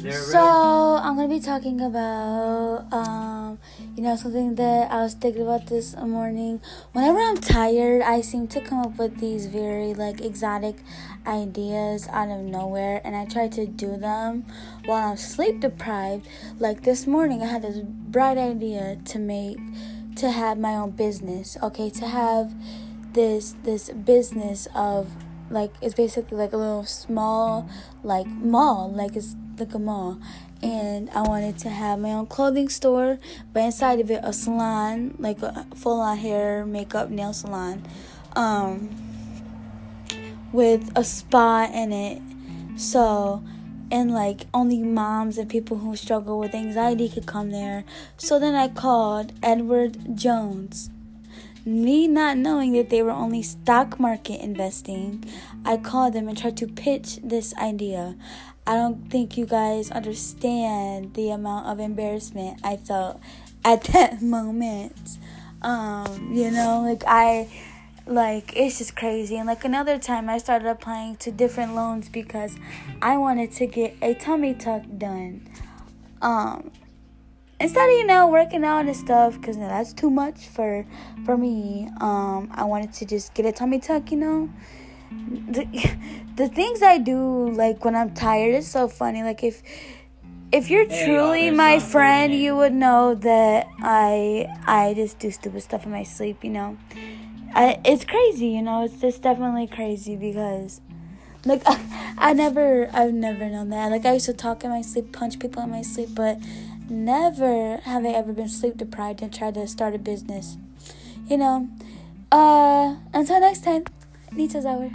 So I'm gonna be talking about, um, you know, something that I was thinking about this morning. Whenever I'm tired, I seem to come up with these very like exotic ideas out of nowhere, and I try to do them while I'm sleep deprived. Like this morning, I had this bright idea to make, to have my own business. Okay, to have this this business of like it's basically like a little small like mall like it's a mall and i wanted to have my own clothing store but inside of it a salon like a full on hair makeup nail salon um with a spa in it. So and like only moms and people who struggle with anxiety could come there. So then i called edward jones me not knowing that they were only stock market investing, I called them and tried to pitch this idea. I don't think you guys understand the amount of embarrassment I felt at that moment. Um, you know, like I like it's just crazy. And like another time I started applying to different loans because I wanted to get a tummy tuck done. Um instead of you know working out and stuff because you know, that's too much for for me. Um i wanted to just get a tummy tuck you know? The, the things i do like when i'm tired is so funny. Like if if you're hey, truly my friend you would know that i i just do stupid stuff in my sleep you know? I, it's crazy you know? It's just definitely crazy because like I, I never i've never known that. Like i used to talk in my sleep punch people in my sleep but never have I ever been sleep deprived and tried to start a business. You know, uh, until next time, Nita's Hour.